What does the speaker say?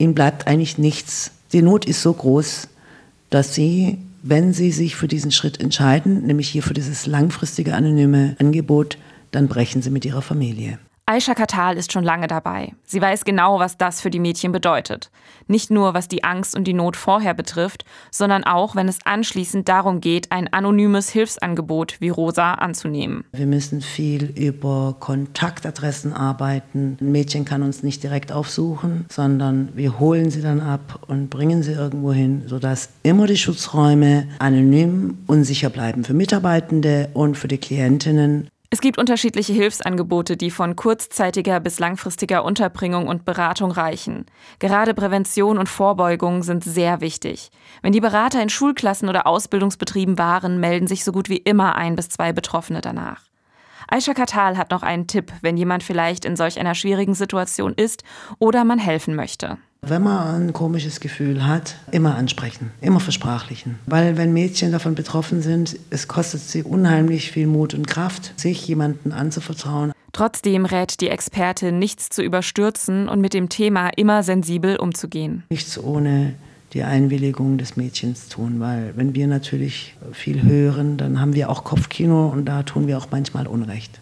ihnen bleibt eigentlich nichts. Die Not ist so groß, dass sie, wenn sie sich für diesen Schritt entscheiden, nämlich hier für dieses langfristige anonyme Angebot, dann brechen sie mit ihrer Familie. Aisha Katal ist schon lange dabei. Sie weiß genau, was das für die Mädchen bedeutet. Nicht nur, was die Angst und die Not vorher betrifft, sondern auch, wenn es anschließend darum geht, ein anonymes Hilfsangebot wie Rosa anzunehmen. Wir müssen viel über Kontaktadressen arbeiten. Ein Mädchen kann uns nicht direkt aufsuchen, sondern wir holen sie dann ab und bringen sie irgendwo hin, sodass immer die Schutzräume anonym und sicher bleiben für Mitarbeitende und für die Klientinnen. Es gibt unterschiedliche Hilfsangebote, die von kurzzeitiger bis langfristiger Unterbringung und Beratung reichen. Gerade Prävention und Vorbeugung sind sehr wichtig. Wenn die Berater in Schulklassen oder Ausbildungsbetrieben waren, melden sich so gut wie immer ein bis zwei Betroffene danach. Aisha Katal hat noch einen Tipp, wenn jemand vielleicht in solch einer schwierigen Situation ist oder man helfen möchte. Wenn man ein komisches Gefühl hat, immer ansprechen, immer versprachlichen. Weil wenn Mädchen davon betroffen sind, es kostet sie unheimlich viel Mut und Kraft, sich jemandem anzuvertrauen. Trotzdem rät die Expertin, nichts zu überstürzen und mit dem Thema immer sensibel umzugehen. Nichts ohne die Einwilligung des Mädchens tun, weil wenn wir natürlich viel hören, dann haben wir auch Kopfkino und da tun wir auch manchmal Unrecht.